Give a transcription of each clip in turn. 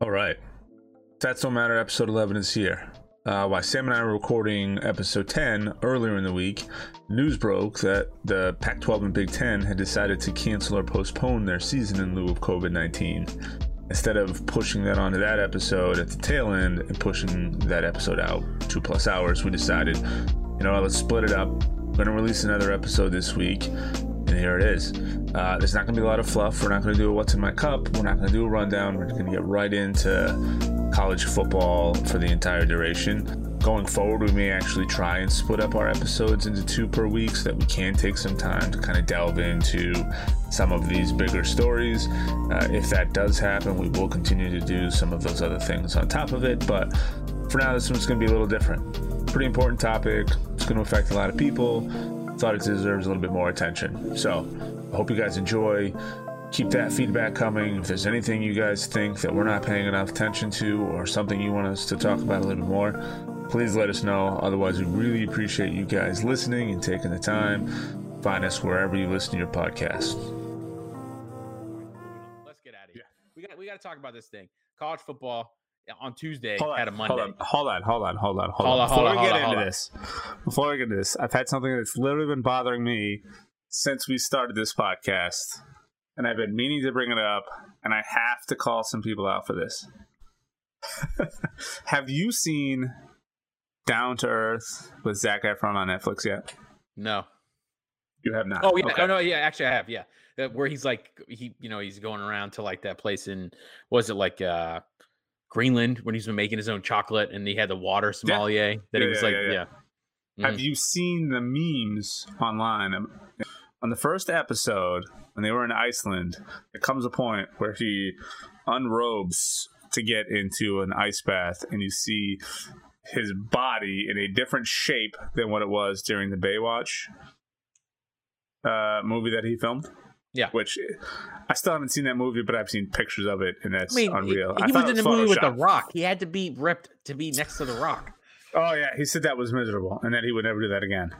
All right. Stats Don't Matter episode 11 is here. Uh, while Sam and I were recording episode 10 earlier in the week, news broke that the Pac 12 and Big Ten had decided to cancel or postpone their season in lieu of COVID 19. Instead of pushing that onto that episode at the tail end and pushing that episode out two plus hours, we decided, you know, let's split it up. We're going to release another episode this week, and here it is. Uh, there's not going to be a lot of fluff. We're not going to do a what's in my cup. We're not going to do a rundown. We're going to get right into college football for the entire duration. Going forward, we may actually try and split up our episodes into two per week so that we can take some time to kind of delve into some of these bigger stories. Uh, if that does happen, we will continue to do some of those other things on top of it. But for now, this one's going to be a little different. Pretty important topic. It's going to affect a lot of people. Thought it deserves a little bit more attention. So, I hope you guys enjoy keep that feedback coming. If there's anything you guys think that we're not paying enough attention to or something you want us to talk about a little bit more, please let us know. Otherwise, we really appreciate you guys listening and taking the time. Find us wherever you listen to your podcast. Let's get out of here. We got we got to talk about this thing. College football on Tuesday Hold had a Monday. hold on, hold on, hold on, hold on, hold Hold on. on, Before hold we get on, into on. this, before we get into this, I've had something that's literally been bothering me since we started this podcast, and I've been meaning to bring it up, and I have to call some people out for this. have you seen Down to Earth with Zac Efron on Netflix yet? No. You have not. Oh yeah. Okay. Oh no. Yeah. Actually, I have. Yeah. That where he's like he, you know, he's going around to like that place in was it like uh Greenland when he's been making his own chocolate and he had the water sommelier that he was yeah, like, yeah, yeah. yeah. Have you seen the memes online? Um, On the first episode, when they were in Iceland, there comes a point where he unrobes to get into an ice bath, and you see his body in a different shape than what it was during the Baywatch uh, movie that he filmed. Yeah. Which I still haven't seen that movie, but I've seen pictures of it, and that's I mean, unreal. he, I was in the movie with the Rock. He had to be ripped to be next to the Rock. Oh yeah, he said that was miserable and that he would never do that again.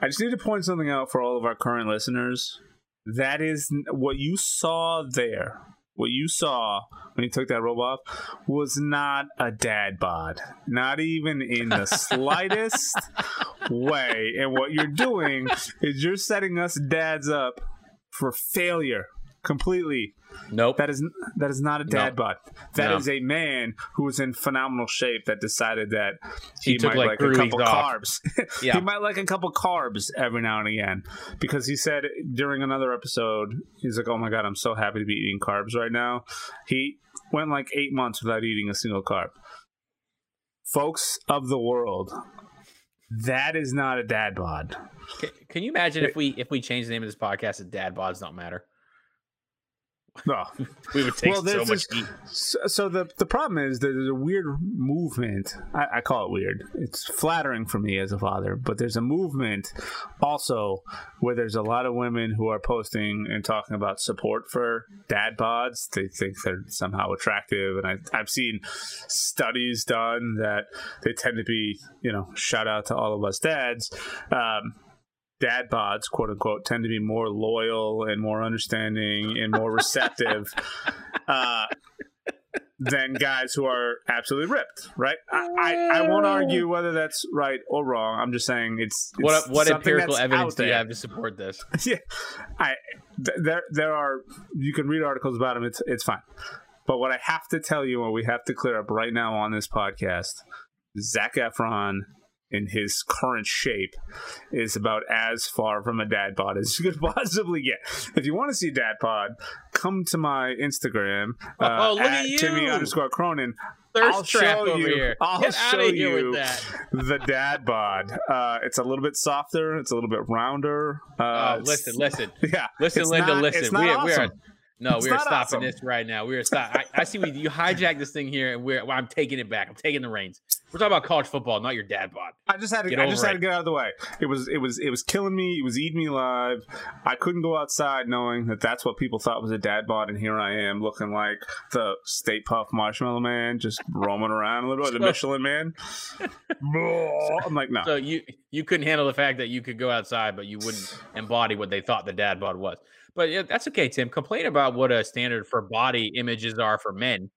I just need to point something out for all of our current listeners. That is what you saw there. What you saw when he took that robe off was not a dad bod, not even in the slightest way. And what you're doing is you're setting us dads up for failure completely. Nope. That is that is not a dad bod. That No. is a man who was in phenomenal shape that decided that he, He took, might like, like, a couple carbs. Yeah. he might like a couple carbs every now and again because he said during another episode he's like, "Oh my god, I'm so happy to be eating carbs right now." He went like eight months without eating a single carb. Folks of the world, that is not a dad bod. Can, can you imagine if we if we change the name of this podcast to Dad Bods Don't Matter? No, We would take Well, so much heat. So, so the the problem is there's a weird movement. I, I call it weird. It's flattering for me as a father, but there's a movement also where there's a lot of women who are posting and talking about support for dad bods. They think they're somehow attractive, and I, I've seen studies done that they tend to be, you know, shout out to all of us dads. Um, dad bods, quote unquote, tend to be more loyal and more understanding and more receptive uh, than guys who are absolutely ripped, right? I, I, I won't argue whether that's right or wrong. I'm just saying it's, it's What what empirical that's evidence do you have to support this? yeah, I th- there there are you can read articles about him. It's it's fine. But what I have to tell you, and we have to clear up right now on this podcast, Zac Efron in his current shape is about as far from a dad bod as you could possibly get. If you want to see dad pod, come to my Instagram. Uh, Oh, look at Timmy you. underscore Cronin. Thirst I'll trap show over you- here. I'll Get show out of here you. The dad bod. Uh, it's a little bit softer. It's a little bit rounder. Uh, Oh, listen, listen, Yeah. listen, Linda, not- listen. it's not we, we are no, It's we are stopping awesome. this right now. We are stop. I, I see we you hijack this thing here, and we're I'm taking it back. I'm taking the reins. We're talking about college football, not your dad bod. I just had to. Get I just had to get out of the way. It was. It was. It was killing me. It was eating me alive. I couldn't go outside knowing that that's what people thought was a dad bod, and here I am looking like the Stay Puft Marshmallow Man, just roaming around a little bit. The Michelin Man. I'm like, no. So you you couldn't handle the fact that you could go outside, but you wouldn't embody what they thought the dad bod was. But yeah, that's okay, Tim. Complain about what a standard for body images are for men.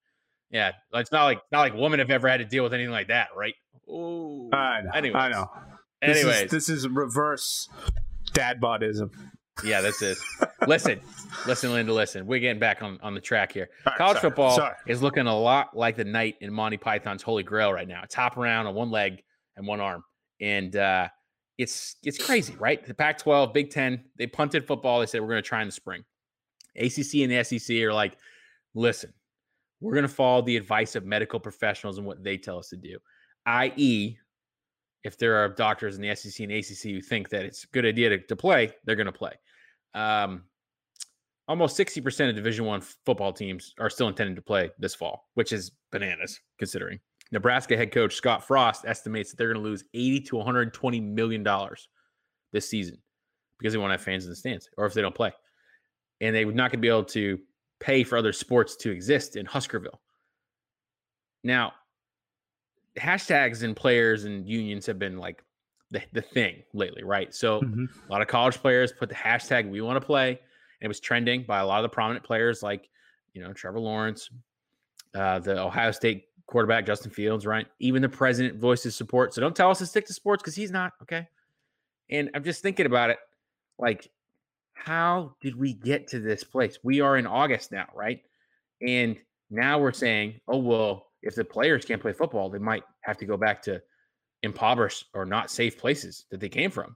Yeah, it's not like not like women have ever had to deal with anything like that, right? Oh, I know. Anyways. I know. Anyways, this is, this is reverse dad bodism. Yeah, this is. listen, listen, Linda, listen. We're getting back on, on the track here. Right, College sorry, football sorry. is looking a lot like the knight in Monty Python's Holy Grail right now. It's hop around on one leg and one arm, and uh, it's it's crazy, right? The Pac-12, Big Ten, they punted football. They said we're going to try in the spring. ACC and the SEC are like, listen, we're going to follow the advice of medical professionals and what they tell us to do, i.e., if there are doctors in the SEC and ACC who think that it's a good idea to, to play, they're going to play. Um, almost 60% of division one football teams are still intending to play this fall which is bananas considering nebraska head coach scott frost estimates that they're going to lose 80 to 120 million dollars this season because they won't have fans in the stands or if they don't play and they would not going to be able to pay for other sports to exist in huskerville. Now hashtags and players and unions have been like the, the thing lately right? So Mhm. a lot of college players put the hashtag we want to play and it was trending by a lot of the prominent players like you know trevor lawrence uh, the ohio state quarterback justin fields right? Even the president voices support so don't tell us to stick to sports because he's not okay? And i'm just thinking about it like how did we get to this place we are in august now right and now we're saying oh well if the players can't play football they might have to go back to impoverished or not safe places that they came from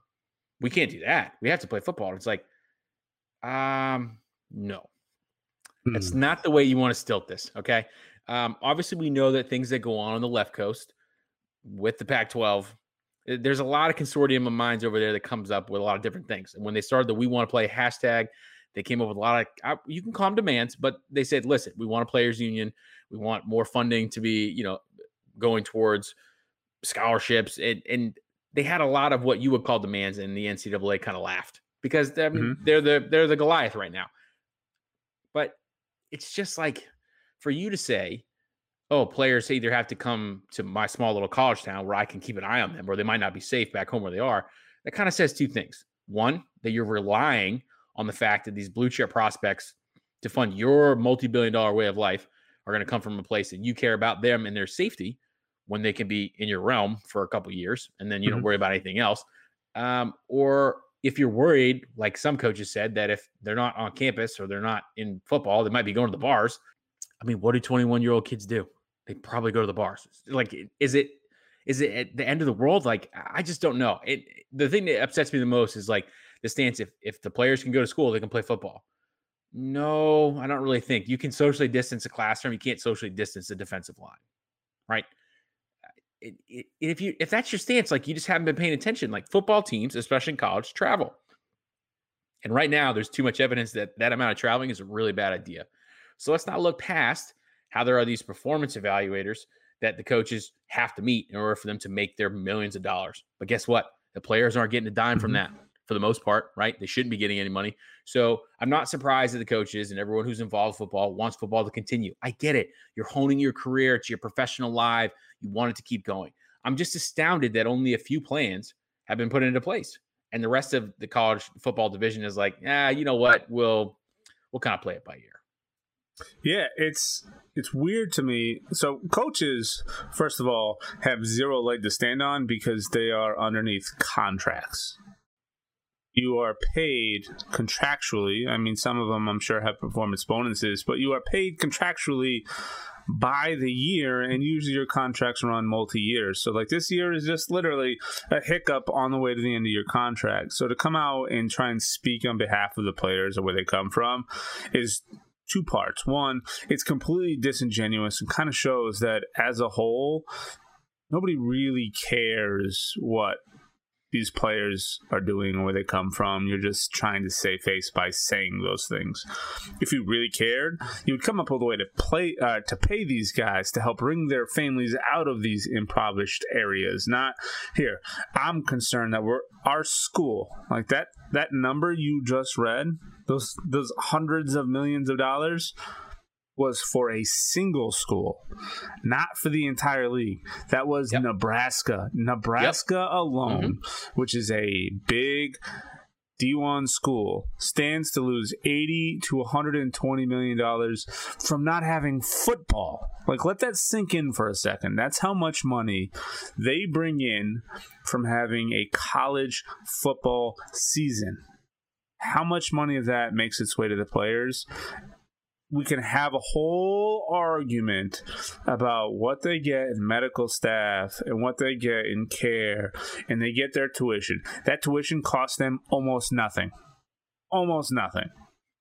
we can't do that we have to play football it's like um, no, it's Hmm. not the way you want to stilt this. Okay. Um, obviously, we know that things that go on on the left coast with the Pac 12, Eh, there's a lot of consortium of minds over there that comes up with a lot of different things. And when they started the We Want to Play hashtag, they came up with a lot of, you can call them demands, but they said, listen, we want a players union. We want more funding to be, you know, going towards scholarships. And, and they had a lot of what you would call demands, and the NCAA kind of laughed because I mean, mm-hmm. they're the they're the Goliath right now. But it's just like for you to say, "Oh, players either have to come to my small little college town where I can keep an eye on them, or they might not be safe back home where they are." That kind of says two things: one, that you're relying on the fact that these blue chip prospects to fund your multi-billion dollar way of life are going to come from a place that you care about them and their safety when they can be in your realm for a couple years and then you don't Mhm. worry about anything else um, or if you're worried like some coaches said that if they're not on campus or they're not in football they might be going to the bars i mean what do 21 year old kids do they probably go to the bars. Like is it is it at the end of the world? Like i just don't know. It the thing that upsets me the most is like the stance if if the players can go to school they can play football. No i don't really think. You can socially distance a classroom you can't socially distance the defensive line right? It, it, if you if that's your stance like you just haven't been paying attention. Like football teams especially in college travel. And right now there's too much evidence that that amount of traveling is a really bad idea. So let's not look past how there are these performance evaluators that the coaches have to meet in order for them to make their millions of dollars but guess what the players aren't getting a dime from Mhm. that for the most part right they shouldn't be getting any money so i'm not surprised that the coaches and everyone who's involved with football wants football to continue i get it you're honing your career it's your professional life you want it to keep going. I'm just astounded that only a few plans have been put into place, and the rest of the college football division is like, ah, you know what? We'll we'll kind of play it by ear. Yeah, it's it's weird to me. So coaches, first of all, have zero leg to stand on because they are underneath contracts. You are paid contractually. I mean, some of them I'm sure have performance bonuses, but you are paid contractually by the year, and usually your contracts run multi years. So, like this year is just literally a hiccup on the way to the end of your contract. So, to come out and try and speak on behalf of the players or where they come from is two parts. One, it's completely disingenuous and kind of shows that as a whole, nobody really cares what these players are doing or where they come from. You're just trying to save face by saying those things. If you really cared, you would come up with a way to play uh, to pay these guys to help bring their families out of these impoverished areas. Not here. I'm concerned that we're our school like that that number you just read those those hundreds of millions of dollars was for a single school, not for the entire league. That was Yep. Nebraska. Nebraska alone, mm-hmm. which is a big D1 school stands to lose 80 to 120 million dollars from not having football. Like let that sink in for a second. That's how much money they bring in from having a college football season. How much money of that makes its way to the players? we can have a whole argument about what they get in medical staff and what they get in care, and they get their tuition. That tuition costs them almost nothing. Almost nothing.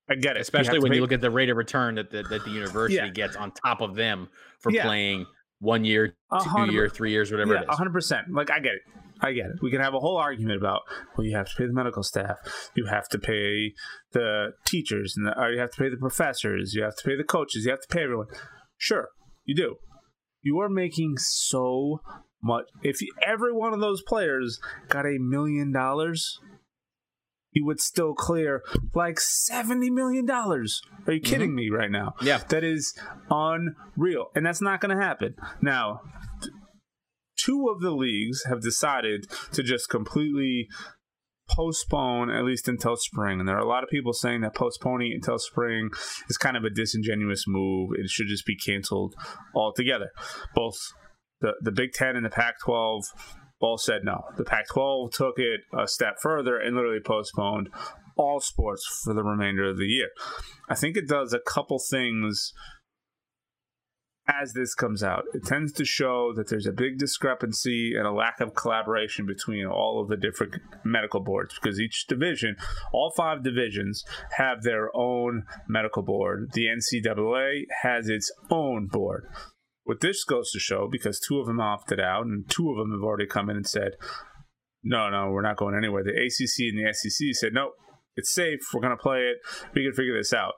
I get it. Especially you when pay- you look at the rate of return that the, that the university yeah. gets on top of them for yeah. playing one year, two year, three years, whatever yeah, it is. 100%. Like, I get it. I get it. We can have a whole argument about well, you have to pay the medical staff, you have to pay the teachers, and the, or you have to pay the professors, you have to pay the coaches, you have to pay everyone. Sure, you do. You are making so much. If every one of those players got a million dollars, you would still clear like $70 million. Are you kidding mm-hmm. me right now? Yeah. That is unreal. And that's not going to happen. Now, two of the leagues have decided to just completely postpone at least until spring. And there are a lot of people saying that postponing until spring is kind of a disingenuous move. It should just be canceled altogether. Both the, the Big Ten and the Pac 12 both said no. The Pac 12 took it a step further and literally postponed all sports for the remainder of the year. I think it does a couple things as this comes out. It tends to show that there's a big discrepancy and a lack of collaboration between all of the different medical boards because each division, all five divisions, have their own medical board. The NCAA has its own board. What this goes to show, because two of them opted out and two of them have already come in and said, no, no, we're not going anywhere. The ACC and the SEC said, nope, it's safe. We're going to play it. We can figure this out.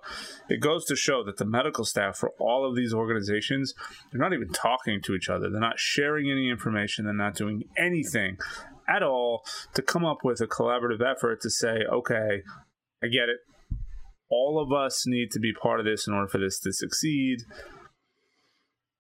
It goes to show that the medical staff for all of these organizations, they're not even talking to each other. They're not sharing any information. They're not doing anything at all to come up with a collaborative effort to say, okay, I get it. All of us need to be part of this in order for this to succeed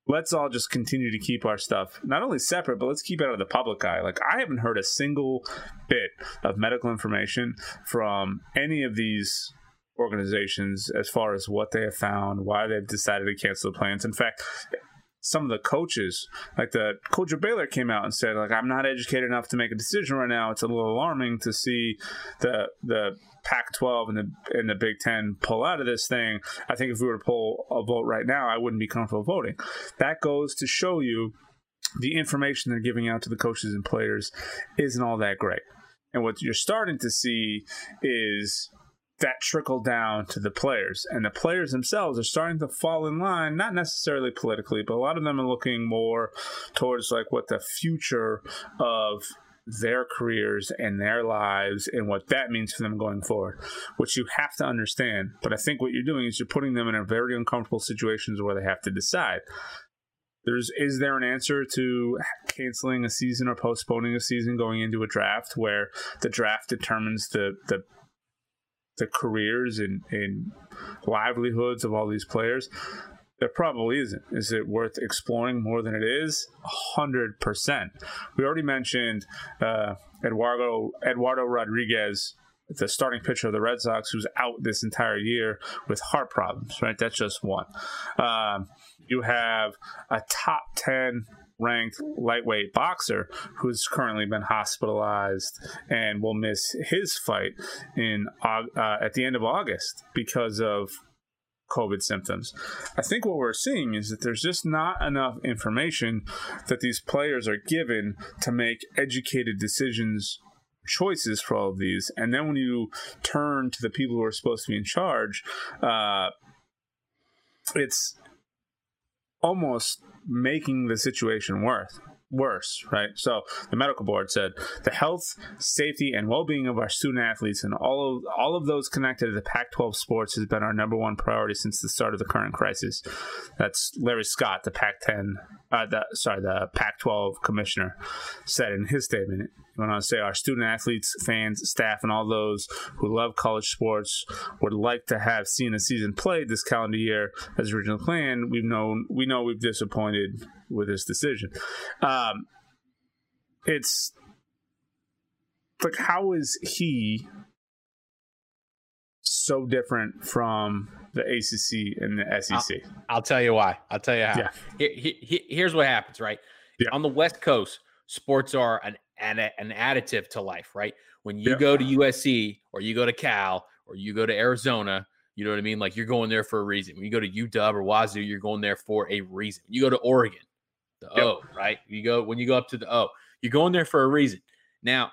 let's all just continue to keep our stuff not only separate, but let's keep it out of the public eye. Like I haven't heard a single bit of medical information from any of these organizations as far as what they have found, why they've decided to cancel the plans. In fact, some of the coaches, like the coach of Baylor, came out and said, like, I'm not educated enough to make a decision right now. It's a little alarming to see the the Pac-12 and the and the Big Ten pull out of this thing. I think if we were to pull a vote right now, I wouldn't be comfortable voting. That goes to show you the information they're giving out to the coaches and players isn't all that great. And what you're starting to see is that trickle down to the players. And the players themselves are starting to fall in line, not necessarily politically, but a lot of them are looking more towards like what the future of their careers and their lives and what that means for them going forward, which you have to understand. But I think what you're doing is you're putting them in a very uncomfortable situations where they have to decide. There's is there an answer to canceling a season or postponing a season going into a draft where the draft determines the the the careers and, and livelihoods of all these players? There probably isn't. Is it worth exploring more than it is? hundred percent. We already mentioned uh, Eduardo Eduardo Rodriguez, the starting pitcher of the Red Sox, who's out this entire year with heart problems. Right, that's just one. Um, you have a top ten ranked lightweight boxer who's currently been hospitalized and will miss his fight in uh, at the end of August because of COVID symptoms. I think what we're seeing is that there's just not enough information that these players are given to make educated decisions choices for all of these. And then when you turn to the people who are supposed to be in charge, uh, it's almost making the situation worse worse, right? So the medical board said the health, safety, and well-being of our student athletes and all of all of those connected to the Pac-12 sports has been our number one priority since the start of the current crisis. That's Larry Scott, the Pac-10, uh, the sorry, the Pac-12 commissioner, said in his statement. He went on to say our student athletes, fans, staff, and all those who love college sports would like to have seen a season played this calendar year as originally planned. We've known we know we've disappointed with this decision. Um, it's like how is he so different from the ACC and the SEC? I'll, I'll tell you why. I'll tell you how. Yeah. Here- here- here's what happens, right? Yeah. On the West Coast, sports are an, an an additive to life, right? When you Yeah. go to USC or you go to Cal or you go to Arizona, you know what I mean? Like you're going there for a reason. When you go to UW or Wazoo, you're going there for a reason. You go to Oregon, the Yep. O, right? You go when you go up to the O, you're going there for a reason. Now,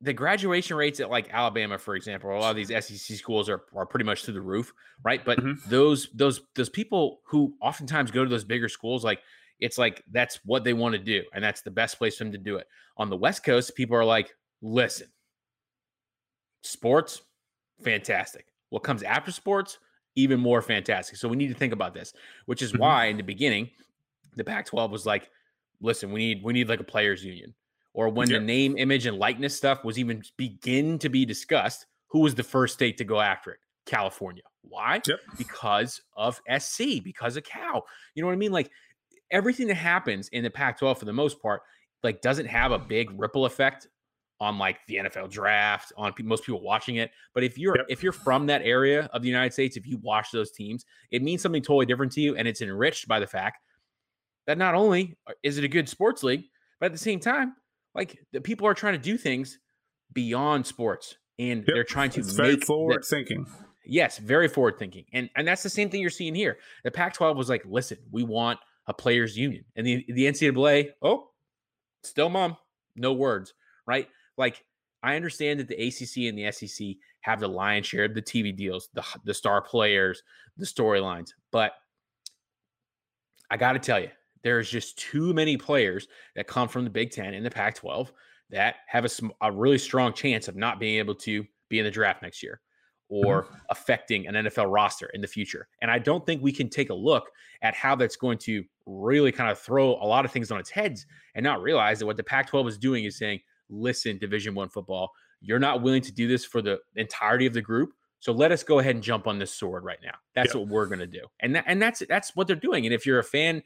the graduation rates at like Alabama, for example, a lot of these SEC schools are, are pretty much through the roof, right? But Mhm. those those those people who oftentimes go to those bigger schools, like it's like that's what they want to do, and that's the best place for them to do it. On the West Coast, people are like, listen, sports, fantastic. What comes after sports, even more fantastic. So we need to think about this, which is Mhm. why in the beginning, the Pac-12 was like, listen, we need we need like a players union. Or when Yep. the name, image, and likeness stuff was even begin to be discussed, who was the first state to go after it? California. Why? Yep. Because of SC, because of Cal. You know what I mean? Like everything that happens in the Pac-12 for the most part, like doesn't have a big ripple effect on like the NFL draft, on pe- most people watching it. But if you're Yep. if you're from that area of the United States, if you watch those teams, it means something totally different to you, and it's enriched by the fact that not only is it a good sports league, but at the same time, like the people are trying to do things beyond sports, and Yep. they're trying to It's very make the- forward thinking. Yes, very forward thinking. And and that's the same thing you're seeing here. The Pac-12 was like, listen, we want a players union. And the, the NCAA, oh, still mom, no words, right? Like I understand that the ACC and the SEC have the lion's share of the TV deals, the the star players, the storylines, but I got to tell you, there's just too many players that come from the Big 10 and the Pac-12 that have a, a really strong chance of not being able to be in the draft next year or mm-hmm. affecting an NFL roster in the future. And I don't think we can take a look at how that's going to really kind of throw a lot of things on its heads and not realize that what the Pac-12 is doing is saying, "Listen, Division 1 football, you're not willing to do this for the entirety of the group. So let us go ahead and jump on this sword right now. That's Yeah. what we're going to do." And that, and that's that's what they're doing. And if you're a fan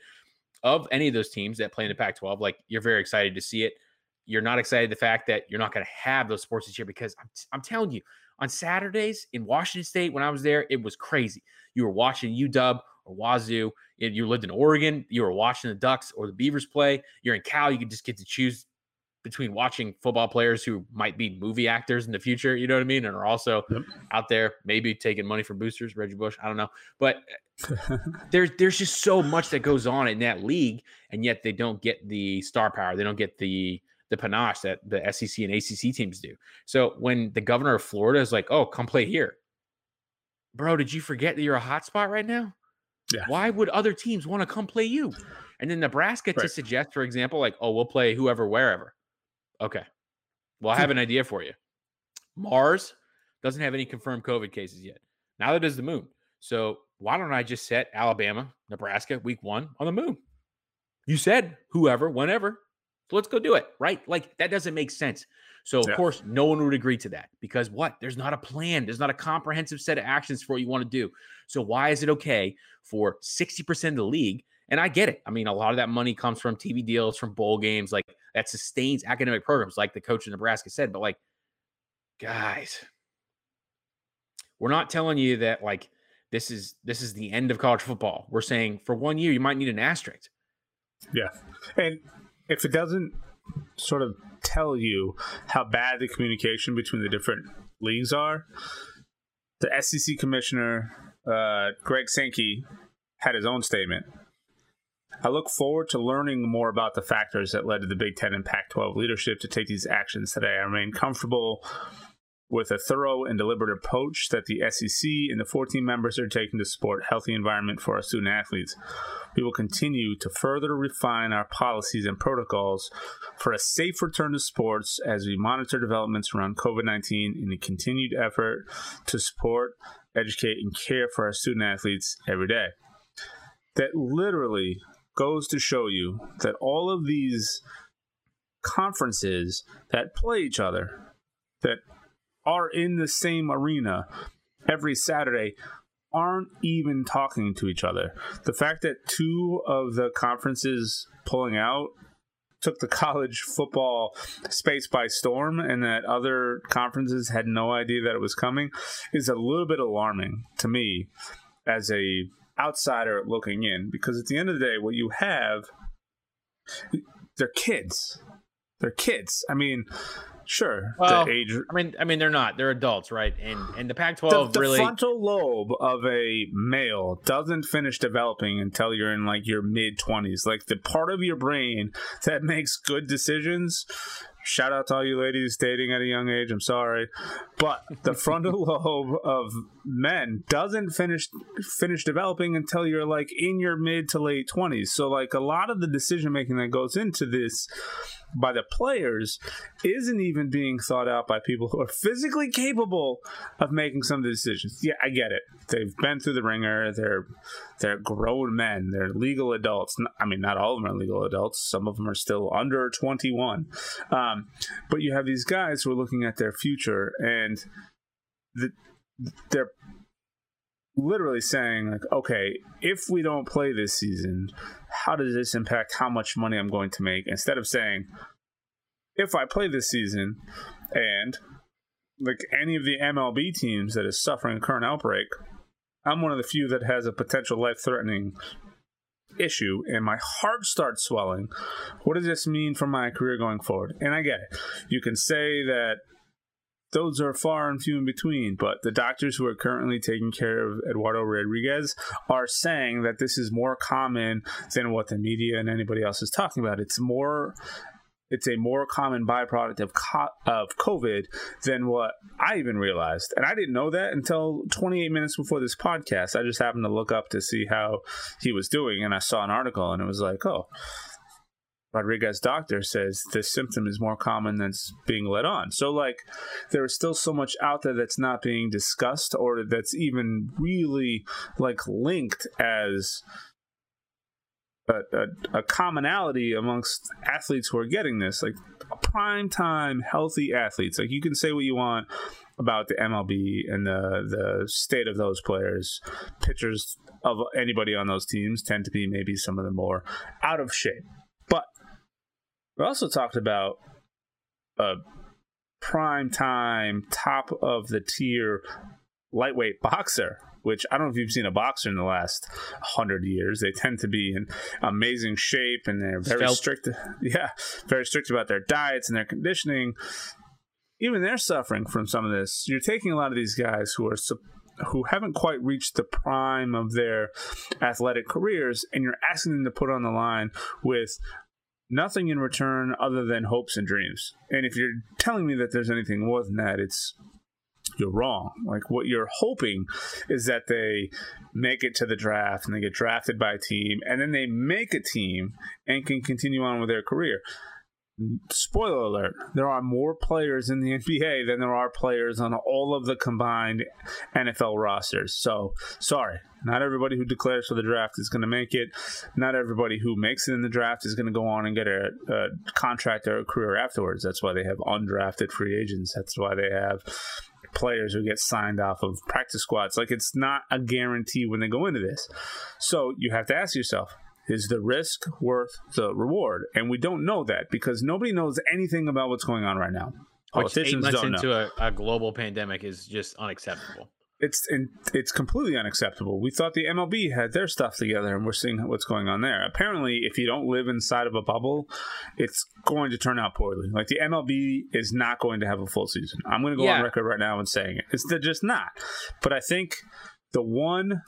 of any of those teams that play in the Pac-12, like you're very excited to see it. You're not excited the fact that you're not going to have those sports this year because I'm, I'm telling you, on Saturdays in Washington State when I was there, it was crazy. You were watching UW or Wazoo. You lived in Oregon. You were watching the Ducks or the Beavers play. You're in Cal. You could just get to choose between watching football players who might be movie actors in the future. You know what I mean? And are also Yep. out there maybe taking money from boosters. Reggie Bush. I don't know, but uh, there's there's just so much that goes on in that league, and yet they don't get the star power. They don't get the the panache that the SEC and ACC teams do. So when the governor of Florida is like, "Oh, come play here," bro, did you forget that you're a hotspot right now? Yeah. Why would other teams want to come play you? And then Nebraska to suggest, for example, like, "Oh, we'll play whoever, wherever." Okay. Well, I hmm. have an idea for you. Mars doesn't have any confirmed COVID cases yet. Neither does the moon. So why don't I just set Alabama, Nebraska, week one on the moon? You said whoever, whenever. So let's go do it, right? Like that doesn't make sense. So of Yeah. course, no one would agree to that because what? There's not a plan. There's not a comprehensive set of actions for what you want to do. So why is it okay for 60% of the league? And I get it. I mean, a lot of that money comes from TV deals, from bowl games, like that sustains academic programs, like the coach in Nebraska said. But like, guys, we're not telling you that like this is this is the end of college football. We're saying for one year you might need an asterisk. Yeah. And if it doesn't sort of tell you how bad the communication between the different leagues are, the SEC commissioner, uh, Greg Sankey, had his own statement. I look forward to learning more about the factors that led to the Big Ten and Pac 12 leadership to take these actions today. I remain comfortable with a thorough and deliberate approach that the SEC and the 14 members are taking to support healthy environment for our student athletes. We will continue to further refine our policies and protocols for a safe return to sports as we monitor developments around COVID 19 in a continued effort to support, educate, and care for our student athletes every day. That literally goes to show you that all of these conferences that play each other, that are in the same arena every Saturday, aren't even talking to each other. The fact that two of the conferences pulling out took the college football space by storm and that other conferences had no idea that it was coming is a little bit alarming to me as a outsider looking in because at the end of the day what you have they're kids they're kids i mean Sure. Well, age... I mean, I mean, they're not. They're adults, right? And and the Pac-12 the, the really frontal lobe of a male doesn't finish developing until you're in like your mid twenties. Like the part of your brain that makes good decisions Shout out to all you ladies dating at a young age. I'm sorry, but the frontal lobe of men doesn't finish finish developing until you're like in your mid to late 20s. So like a lot of the decision making that goes into this by the players isn't even being thought out by people who are physically capable of making some of the decisions. Yeah, I get it. They've been through the ringer. They're they're grown men. They're legal adults. I mean, not all of them are legal adults. Some of them are still under 21. Um, but you have these guys who are looking at their future and the, they're literally saying like okay if we don't play this season how does this impact how much money i'm going to make instead of saying if i play this season and like any of the mlb teams that is suffering a current outbreak i'm one of the few that has a potential life threatening issue and my heart starts swelling what does this mean for my career going forward and i get it you can say that those are far and few in between. But the doctors who are currently taking care of Eduardo Rodriguez are saying that this is more common than what the media and anybody else is talking about. It's more it's a more common byproduct of co- of COVID than what I even realized, and I didn't know that until 28 minutes before this podcast. I just happened to look up to see how he was doing, and I saw an article, and it was like, oh, Rodriguez doctor says this symptom is more common than being let on. So, like, there is still so much out there that's not being discussed or that's even really like linked as a, a, a commonality amongst athletes who are getting this, like prime time healthy athletes. Like, you can say what you want about the MLB and the the state of those players. Pitchers of anybody on those teams tend to be maybe some of the more out of shape. But we also talked about a prime time, top of the tier lightweight boxer which I don't know if you've seen a boxer in the last hundred years. They tend to be in amazing shape and they're very Felt. strict. Yeah, very strict about their diets and their conditioning. Even they're suffering from some of this. You're taking a lot of these guys who are who haven't quite reached the prime of their athletic careers, and you're asking them to put on the line with nothing in return other than hopes and dreams. And if you're telling me that there's anything more than that, it's you're wrong. Like what you're hoping is that they make it to the draft and they get drafted by a team and then they make a team and can continue on with their career. Spoiler alert there are more players in the nba than there are players on all of the combined nfl rosters. So sorry not everybody who declares for the draft is going to make it. Not everybody who makes it in the draft is going to go on and get a, a contract or a career afterwards. That's why they have undrafted free agents. That's why they have players who get signed off of practice squads like it's not a guarantee when they go into this so you have to ask yourself is the risk worth the reward? And we don't know that because nobody knows anything about what's going on right now. Which eight months into a, a, global pandemic is just unacceptable. It's it's completely unacceptable. We thought the MLB had their stuff together, and we're seeing what's going on there. Apparently, if you don't live inside of a bubble, it's going to turn out poorly. Like the MLB is not going to have a full season. I'm going to go yeah. on record right now and saying it. It's just not. But I think the one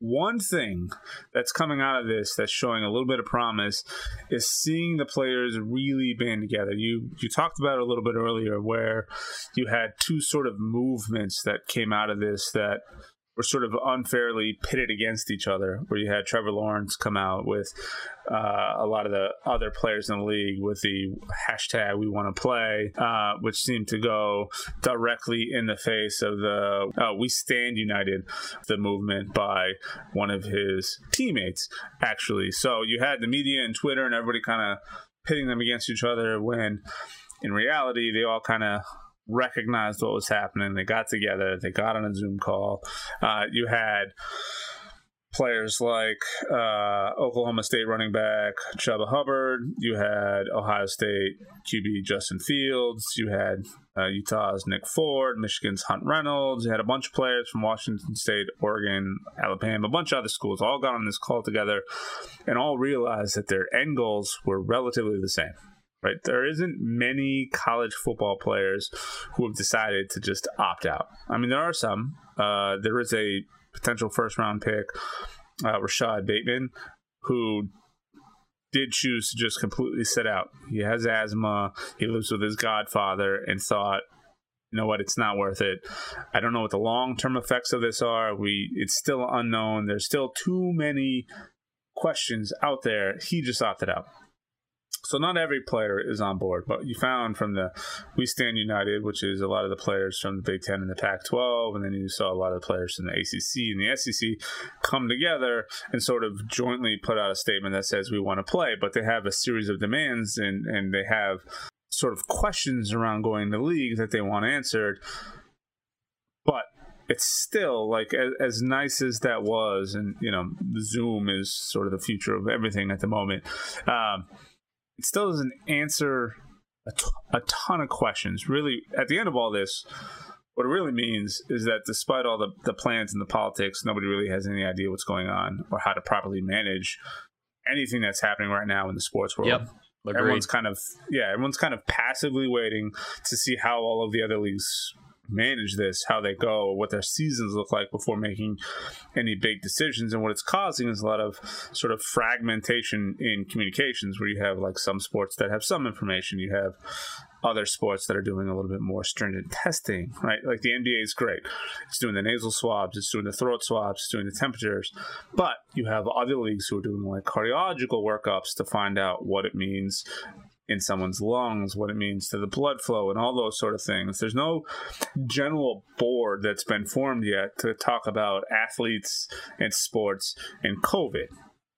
one thing that's coming out of this that's showing a little bit of promise is seeing the players really band together. You you talked about it a little bit earlier where you had two sort of movements that came out of this that were sort of unfairly pitted against each other, where you had Trevor Lawrence come out with uh, a lot of the other players in the league with the hashtag we want to play, uh, which seemed to go directly in the face of the uh, We Stand United, the movement by one of his teammates, actually. So you had the media and Twitter and everybody kind of pitting them against each other when in reality they all kind of recognized what was happening. They got together. They got on a Zoom call. Uh, you had players like uh, Oklahoma State running back Chuba Hubbard. You had Ohio State QB Justin Fields. You had uh, Utah's Nick Ford, Michigan's Hunt Reynolds. You had a bunch of players from Washington State, Oregon, Alabama, a bunch of other schools all got on this call together and all realized that their end goals were relatively the same right? There isn't many college football players who have decided to just opt out. I mean, there are some. Uh, there is a potential first round pick, uh, Rashod Bateman, who did choose to just completely sit out. He has asthma. He lives with his godfather and thought, you know what, it's not worth it. I don't know what the long term effects of this are. We it's still unknown. There's still too many questions out there. He just opted out so not every player is on board, but you found from the We Stand United, which is a lot of the players from the Big Ten and the Pac-12, and then you saw a lot of the players from the ACC and the SEC come together and sort of jointly put out a statement that says we want to play, but they have a series of demands and and they have sort of questions around going to league that they want answered. But it's still like as, as, nice as that was, and you know, Zoom is sort of the future of everything at the moment. Um, it still doesn't answer a, t- a ton of questions. Really, at the end of all this, what it really means is that despite all the, the plans and the politics, nobody really has any idea what's going on or how to properly manage anything that's happening right now in the sports world. Yep. Agreed. Everyone's kind of yeah, everyone's kind of passively waiting to see how all of the other leagues manage this, how they go, what their seasons look like before making any big decisions. And what it's causing is a lot of sort of fragmentation in communications where you have like some sports that have some information, you have other sports that are doing a little bit more stringent testing, right? Like the NBA is great. It's doing the nasal swabs, it's doing the throat swabs, it's doing the temperatures. But you have other leagues who are doing like cardiological workups to find out what it means in someone's lungs, what it means to the blood flow, and all those sort of things. There's no general board that's been formed yet to talk about athletes and sports and COVID.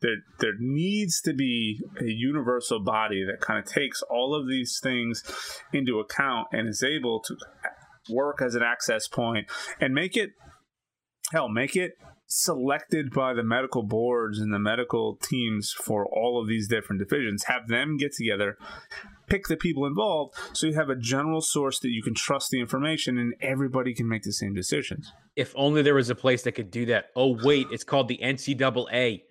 There, there needs to be a universal body that kind of takes all of these things into account and is able to work as an access point and make it hell make it selected by the medical boards and the medical teams for all of these different divisions. Have them get together, pick the people involved, so you have a general source that you can trust the information and everybody can make the same decisions. If only there was a place that could do that. Oh, wait, it's called the NCAA.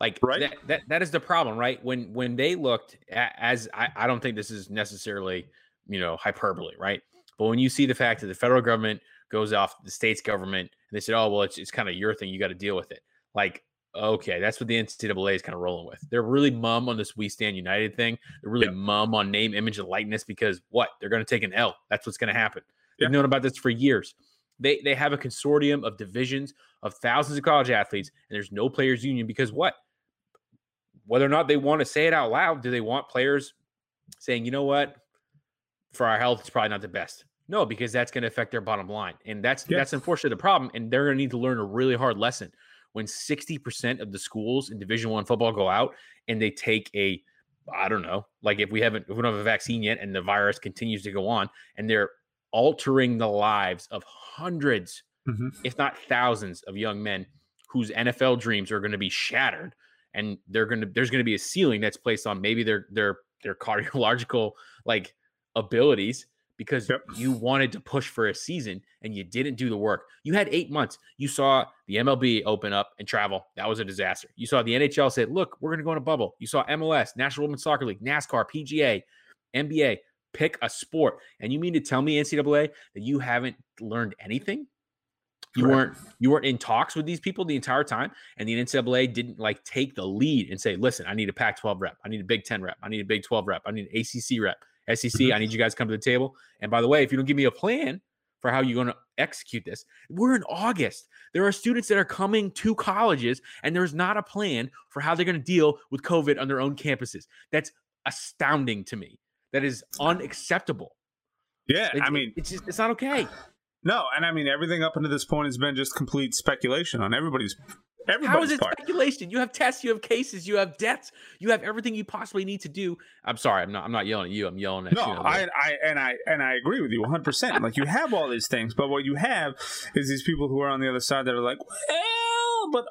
Like right? that, that, that is the problem, right? When when they looked at, as I, I don't think this is necessarily, you know, hyperbole, right? But when you see the fact that the federal government goes off the state's government they said, oh, well, it's, it's kind of your thing. You got to deal with it. Like, okay, that's what the NCAA is kind of rolling with. They're really mum on this We Stand United thing. They're really yep. mum on name, image, and likeness because what? They're going to take an L. That's what's going to happen. They've known about this for years. They, they have a consortium of divisions of thousands of college athletes, and there's no players' union because what? Whether or not they want to say it out loud, do they want players saying, you know what? For our health, it's probably not the best. No, because that's going to affect their bottom line, and that's yes. that's unfortunately the problem. And they're going to need to learn a really hard lesson when sixty percent of the schools in Division One football go out and they take a, I don't know, like if we haven't if we don't have a vaccine yet, and the virus continues to go on, and they're altering the lives of 100s mm-hmm. if not thousands, of young men whose NFL dreams are going to be shattered, and they're going to there's going to be a ceiling that's placed on maybe their their their cardiological like abilities because yep. you wanted to push for a season and you didn't do the work. You had eight months. You saw the MLB open up and travel. That was a disaster. You saw the NHL say, look, we're going to go in a bubble. You saw MLS, National Women's Soccer League, NASCAR, PGA, NBA. Pick a sport. And you mean to tell me, NCAA, that you haven't learned anything? You Correct. weren't you weren't in talks with these people the entire time, and the NCAA didn't like take the lead and say, "Listen, I need a Pac-12 rep, I need a Big Ten rep, I need a Big 12 rep, I need an ACC rep." SEC, mm-hmm. I need you guys to come to the table. And by the way, if you don't give me a plan for how you're going to execute this, we're in August. There are students that are coming to colleges, and there's not a plan for how they're going to deal with COVID on their own campuses. That's astounding to me. That is unacceptable. Yeah, it, I mean, it's just it's not okay. No, and I mean everything up until this point has been just complete speculation on everybody's how is it part. speculation? You have tests, you have cases, you have deaths, you have everything you possibly need to do. I'm sorry, I'm not. I'm not yelling at you. I'm yelling at no, you. No, I, I, and I, and I agree with you 100. percent Like you have all these things, but what you have is these people who are on the other side that are like, well, but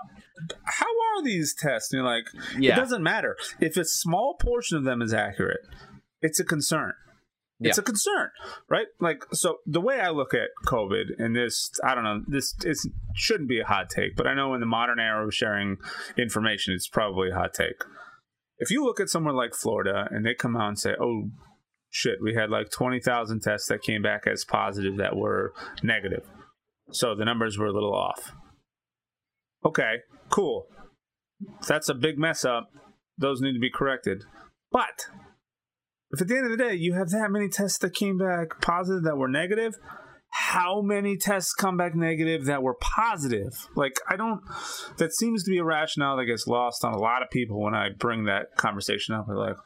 how are these tests? And you're like, Yeah. it doesn't matter if a small portion of them is accurate. It's a concern. It's a concern, right? Like, so the way I look at COVID, and this, I don't know, this is shouldn't be a hot take, but I know in the modern era of sharing information, it's probably a hot take. If you look at somewhere like Florida and they come out and say, "Oh, shit, we had like twenty thousand tests that came back as positive that were negative," so the numbers were a little off. Okay, cool. That's a big mess up. Those need to be corrected. But if at the end of the day you have that many tests that came back positive that were negative, how many tests come back negative that were positive? Like, I don't, that seems to be a rationale that gets lost on a lot of people when I bring that conversation up. They're like,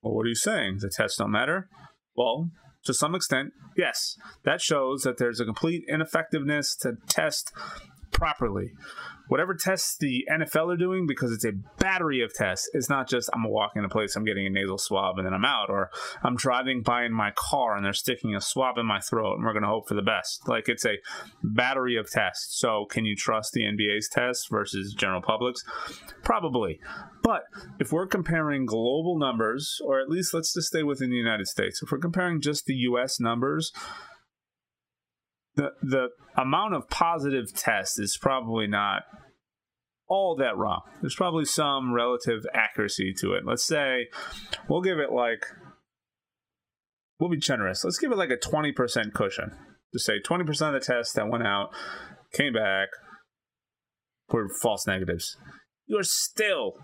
well, what are you saying? The tests don't matter? Well, to some extent, yes. That shows that there's a complete ineffectiveness to test properly. Whatever tests the NFL are doing, because it's a battery of tests, it's not just I'm walking a place, I'm getting a nasal swab, and then I'm out, or I'm driving by in my car and they're sticking a swab in my throat, and we're going to hope for the best. Like it's a battery of tests. So, can you trust the NBA's tests versus general public's? Probably. But if we're comparing global numbers, or at least let's just stay within the United States, if we're comparing just the US numbers, the the amount of positive tests is probably not all that wrong. There's probably some relative accuracy to it. Let's say we'll give it like we'll be generous. Let's give it like a 20% cushion. To say 20% of the tests that went out came back were false negatives. You're still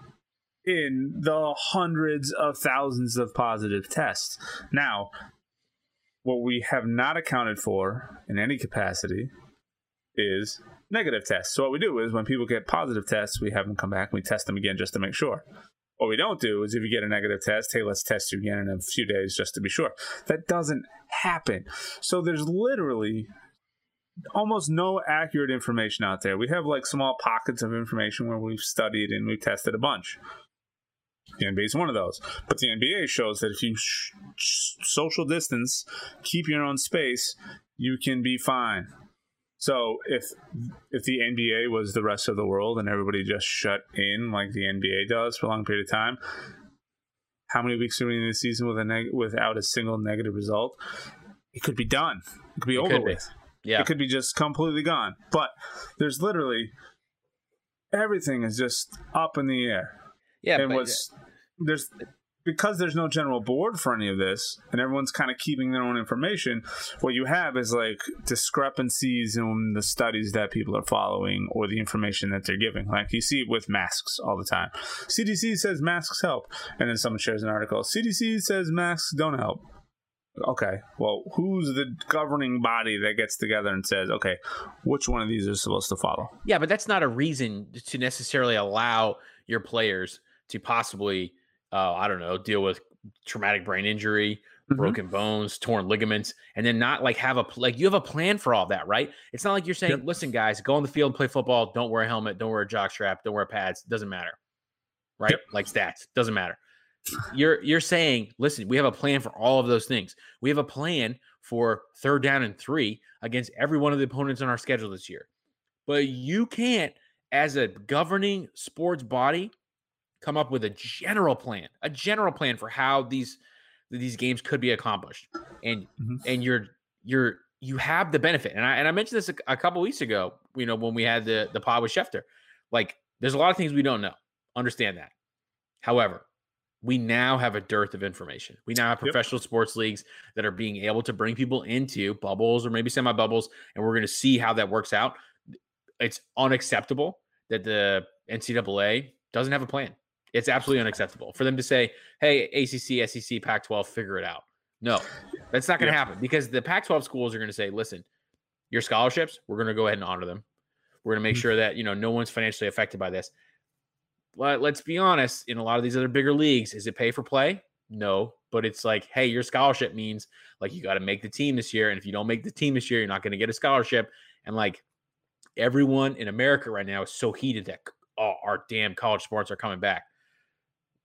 in the hundreds of thousands of positive tests. Now, what we have not accounted for in any capacity is negative tests. So what we do is when people get positive tests, we have them come back and we test them again just to make sure. What we don't do is if you get a negative test, hey, let's test you again in a few days just to be sure. That doesn't happen. So there's literally almost no accurate information out there. We have like small pockets of information where we've studied and we've tested a bunch. The NBA is one of those. But the NBA shows that if you sh- sh- social distance, keep your own space, you can be fine. So if if the NBA was the rest of the world and everybody just shut in like the NBA does for a long period of time, how many weeks are we in the season with a neg- without a single negative result? It could be done. It could be It over could be. with. Yeah. It could be just completely gone. But there's literally everything is just up in the air. Yeah. and what's there's because there's no general board for any of this and everyone's kind of keeping their own information what you have is like discrepancies in the studies that people are following or the information that they're giving. Like you see it with masks all the time. Cdc says masks help and then someone shares an article. Cdc says masks don't help. Okay well who's the governing body that gets together and says okay which one of these are supposed to follow? Yeah, but that's not a reason to necessarily allow your players to possibly, uh, I don't know, deal with traumatic brain injury, Mhm. broken bones, torn ligaments, and then not like have a like you have a plan for all that, right? It's not like you're saying, Yep. listen, guys, go on the field and play football. Don't wear a helmet. Don't wear a jock strap. Don't wear pads. Doesn't matter, right? Yep. Like stats doesn't matter. You're you're saying, listen, we have a plan for all of those things. We have a plan for third down and three against every one of the opponents on our schedule this year. But you can't, as a governing sports body, come up with a general plan, a general plan for how these these games could be accomplished. And Mhm. and you're you're you have the benefit. And I and I mentioned this a, a couple weeks ago, you know, when we had the the pod with Schefter. Like there's a lot of things we don't know. Understand that. However, we now have a dearth of information. We now have Yep. professional sports leagues that are being able to bring people into bubbles or maybe semi bubbles, and we're going to see how that works out. It's unacceptable that the NCAA doesn't have a plan. It's absolutely unacceptable for them to say, "Hey, ACC, SEC, Pac-12, figure it out." No, that's not going to Yeah. happen because the Pac-12 schools are going to say, "Listen, your scholarships, we're going to go ahead and honor them. We're going to make Mhm. sure that you know no one's financially affected by this." But let's be honest, in a lot of these other bigger leagues, is it pay for play? No, but it's like, hey, your scholarship means like you got to make the team this year, and if you don't make the team this year, you're not going to get a scholarship. And like everyone in America right now is so heated that oh, our damn college sports are coming back.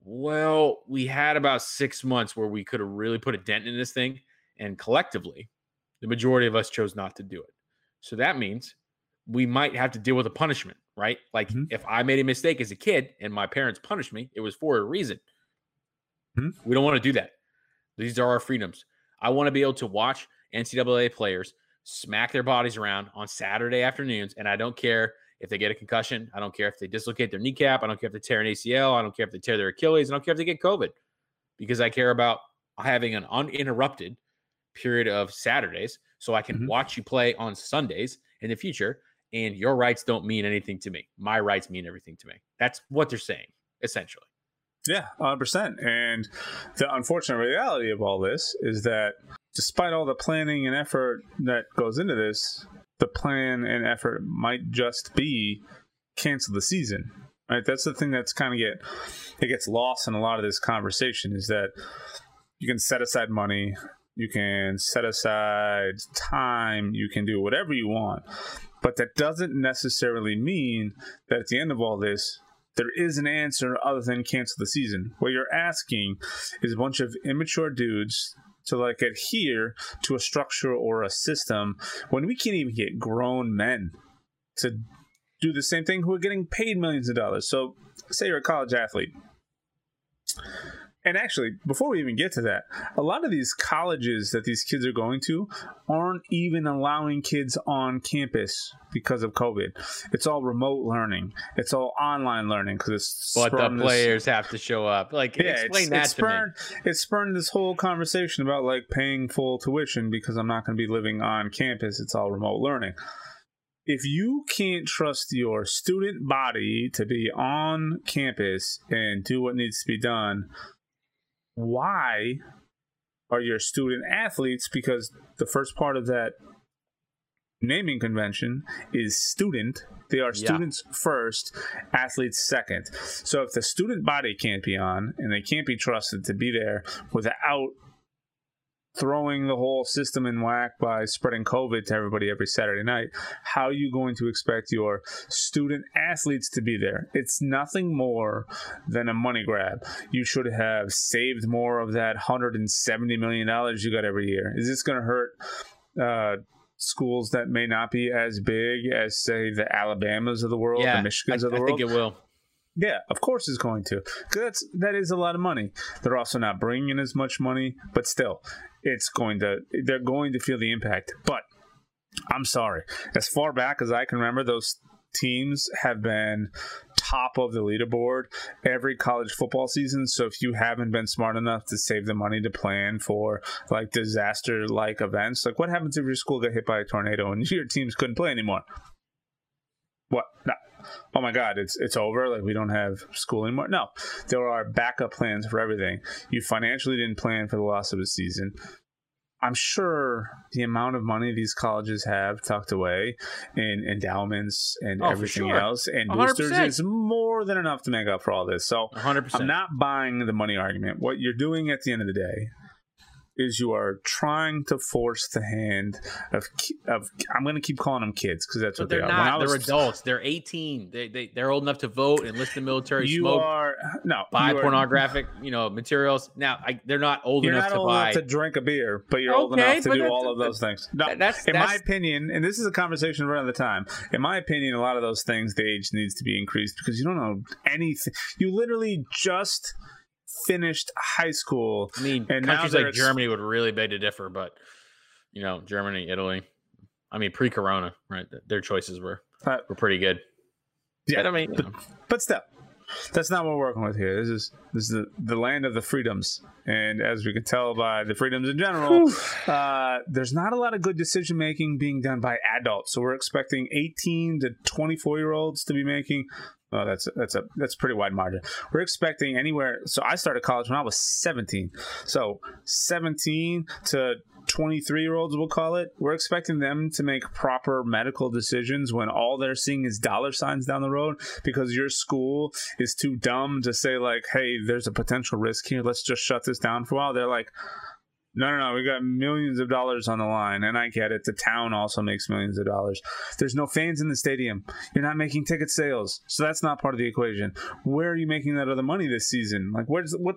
Well, we had about six months where we could have really put a dent in this thing, and collectively, the majority of us chose not to do it. So that means we might have to deal with a punishment, right? Like mm-hmm. if I made a mistake as a kid and my parents punished me, it was for a reason. Mm-hmm. We don't want to do that. These are our freedoms. I want to be able to watch NCAA players smack their bodies around on Saturday afternoons, and I don't care if they get a concussion. I don't care if they dislocate their kneecap. I don't care if they tear an ACL. I don't care if they tear their Achilles. I don't care if they get COVID because I care about having an uninterrupted period of Saturdays so I can mm-hmm. watch you play on Sundays in the future. And your rights don't mean anything to me. My rights mean everything to me. That's what they're saying, essentially. Yeah, 100%. And the unfortunate reality of all this is that despite all the planning and effort that goes into this, the plan and effort might just be cancel the season. Right? That's the thing that's kind of get it gets lost in a lot of this conversation is that you can set aside money, you can set aside time, you can do whatever you want. But that doesn't necessarily mean that at the end of all this, there is an answer other than cancel the season. What you're asking is a bunch of immature dudes to like adhere to a structure or a system when we can't even get grown men to do the same thing who are getting paid millions of dollars. So, say you're a college athlete and actually, before we even get to that, a lot of these colleges that these kids are going to aren't even allowing kids on campus because of COVID. It's all remote learning. It's all online learning because it's. But the players this, have to show up. Like, yeah, explain that it's to spurned, me. It spurned this whole conversation about like paying full tuition because I'm not going to be living on campus. It's all remote learning if you can't trust your student body to be on campus and do what needs to be done, why are your student athletes? Because the first part of that naming convention is student. They are students yeah. first, athletes second. So if the student body can't be on and they can't be trusted to be there without throwing the whole system in whack by spreading COVID to everybody every Saturday night, how are you going to expect your student athletes to be there? It's nothing more than a money grab. You should have saved more of that $170 million you got every year. Is this going to hurt? Uh, schools that may not be as big as say the Alabamas of the world, yeah, the Michigans I, of the I world. I think it will. Yeah, of course it's going to. That's that is a lot of money. They're also not bringing in as much money, but still, it's going to. They're going to feel the impact. But I'm sorry. As far back as I can remember, those teams have been top of the leaderboard every college football season. So if you haven't been smart enough to save the money to plan for like disaster like events, like what happens if your school got hit by a tornado and your teams couldn't play anymore? What? Oh my god, it's it's over. Like we don't have school anymore. No, there are backup plans for everything. You financially didn't plan for the loss of a season. I'm sure the amount of money these colleges have tucked away in endowments and oh, everything sure. else and 100%. boosters is more than enough to make up for all this. So 100%. I'm not buying the money argument. What you're doing at the end of the day is you are trying to force the hand of of I'm going to keep calling them kids because that's but what they're they are. Not. They're adults. They're 18. They they they're old enough to vote, enlist in the military. You smoke, are no buy you pornographic you know materials. Now I, they're not old enough not to old buy enough to drink a beer, but you're okay, old enough to do all of those things. No, that's in that's, my opinion, and this is a conversation run for the time. In my opinion, a lot of those things the age needs to be increased because you don't know anything. You literally just finished high school. I mean, and countries like Germany would really beg to differ, but you know, Germany, Italy. I mean, pre-corona, right? Their choices were uh, were pretty good. Yeah, but I mean, but, but still, that's not what we're working with here. This is this is the, the land of the freedoms, and as we can tell by the freedoms in general, uh, there's not a lot of good decision making being done by adults. So we're expecting 18 to 24 year olds to be making Oh, that's that's a that's a pretty wide margin. We're expecting anywhere. So I started college when I was 17. So 17 to 23 year olds, we'll call it. We're expecting them to make proper medical decisions when all they're seeing is dollar signs down the road because your school is too dumb to say like, "Hey, there's a potential risk here. Let's just shut this down for a while." They're like no, no, no. We got millions of dollars on the line, and I get it. The town also makes millions of dollars. There's no fans in the stadium. You're not making ticket sales, so that's not part of the equation. Where are you making that other money this season? Like, where's what?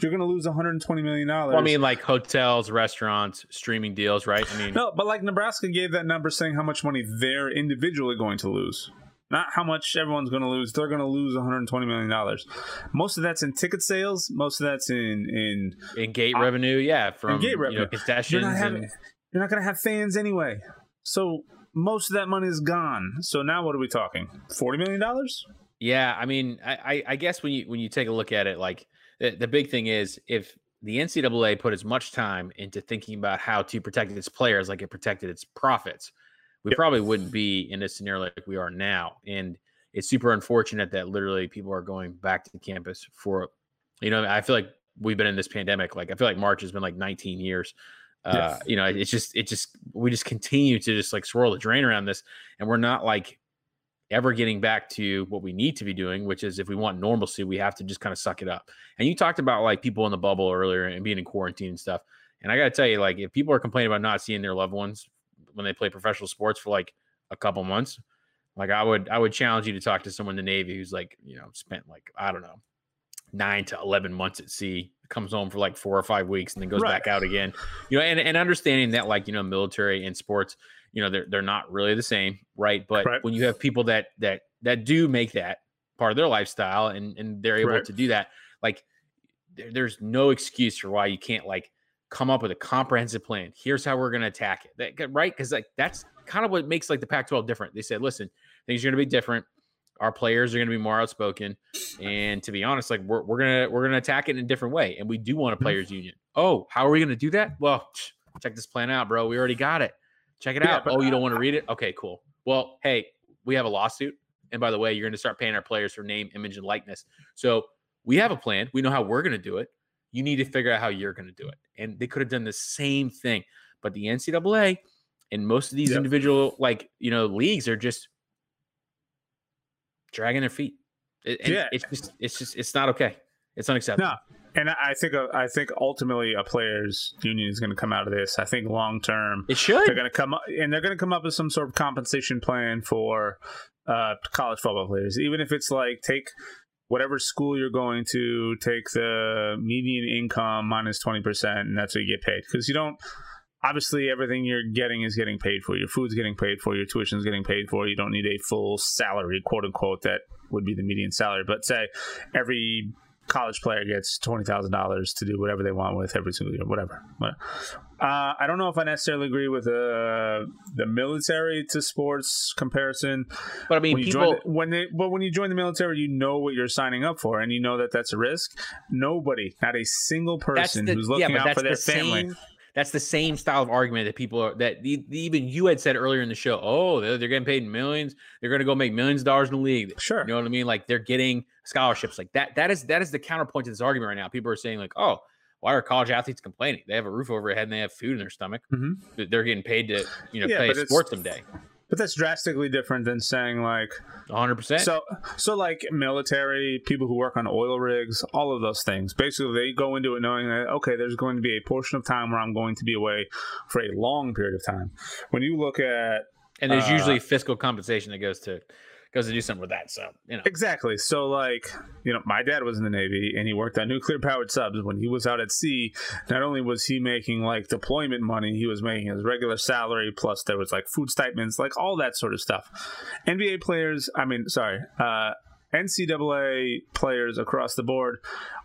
You're going to lose 120 million dollars. Well, I mean, like hotels, restaurants, streaming deals, right? I mean, no, but like Nebraska gave that number saying how much money they're individually going to lose. Not how much everyone's going to lose. They're going to lose 120 million dollars. Most of that's in ticket sales. Most of that's in in in gate uh, revenue. Yeah, from gate revenue. You know, concessions. You're not, having, and... you're not going to have fans anyway. So most of that money is gone. So now what are we talking? 40 million dollars? Yeah, I mean, I, I guess when you when you take a look at it, like the, the big thing is if the NCAA put as much time into thinking about how to protect its players like it protected its profits, we yep. probably wouldn't be in a scenario like we are now. And it's super unfortunate that literally people are going back to campus for, you know, I feel like we've been in this pandemic. Like I feel like March has been like 19 years. Uh, you know, it's just, it just, we just continue to just like swirl the drain around this, and we're not like ever getting back to what we need to be doing, which is if we want normalcy, we have to just kind of suck it up. And you talked about like people in the bubble earlier and being in quarantine and stuff. And I got to tell you, like, if people are complaining about not seeing their loved ones when they play professional sports for like a couple months, like I would, I would challenge you to talk to someone in the Navy who's like, you know, spent like, I don't know, nine to 11 months at sea, comes home for like four or five weeks and then goes right. back out again, you know, and, and understanding that like, you know, military and sports, you know they're they're not really the same, right? But right. when you have people that that that do make that part of their lifestyle and and they're able right. to do that, like there, there's no excuse for why you can't like come up with a comprehensive plan. Here's how we're going to attack it, that, right? Because like that's kind of what makes like the Pac-12 different. They said, listen, things are going to be different. Our players are going to be more outspoken, and to be honest, like we're, we're gonna we're gonna attack it in a different way, and we do want a mm-hmm. players union. Oh, how are we going to do that? Well, check this plan out, bro. We already got it. Check it yeah, out. oh, you don't want to read it? Okay, cool. Well, hey, we have a lawsuit. And by the way, you're going to start paying our players for name, image, and likeness. So we have a plan. We know how we're going to do it. You need to figure out how you're going to do it. And they could have done the same thing. But the NCAA and most of these yep. individual, like, you know, leagues are just dragging their feet. And yeah. it's just, it's just, it's not okay. It's unacceptable. No, and I think I think ultimately a players union is going to come out of this. I think long term it should. They're going to come up and they're going to come up with some sort of compensation plan for uh, college football players, even if it's like take whatever school you're going to, take the median income minus minus twenty percent, and that's what you get paid because you don't. Obviously, everything you're getting is getting paid for. Your food's getting paid for. Your tuition's getting paid for. You don't need a full salary, quote unquote, that would be the median salary. But say every college player gets twenty thousand dollars to do whatever they want with every single year, whatever. But uh, I don't know if I necessarily agree with uh, the military to sports comparison. But I mean, when people the, when they but when you join the military, you know what you're signing up for, and you know that that's a risk. Nobody, not a single person the, who's looking yeah, out for their family. Same that's the same style of argument that people are that even you had said earlier in the show. Oh, they're, they're getting paid millions. They're going to go make millions of dollars in the league. Sure, you know what I mean. Like they're getting scholarships. Like that. That is that is the counterpoint to this argument right now. People are saying like, oh, why are college athletes complaining? They have a roof over their head and they have food in their stomach. Mm-hmm. They're getting paid to you know yeah, play sports someday. But that's drastically different than saying like 100%. So so like military, people who work on oil rigs, all of those things. Basically, they go into it knowing that okay, there's going to be a portion of time where I'm going to be away for a long period of time. When you look at and there's uh, usually fiscal compensation that goes to goes to do something with that. So, you know. Exactly. So, like, you know, my dad was in the Navy and he worked on nuclear powered subs. When he was out at sea, not only was he making like deployment money, he was making his regular salary, plus there was like food stipends, like all that sort of stuff. NBA players, I mean, sorry, uh, NCAA players across the board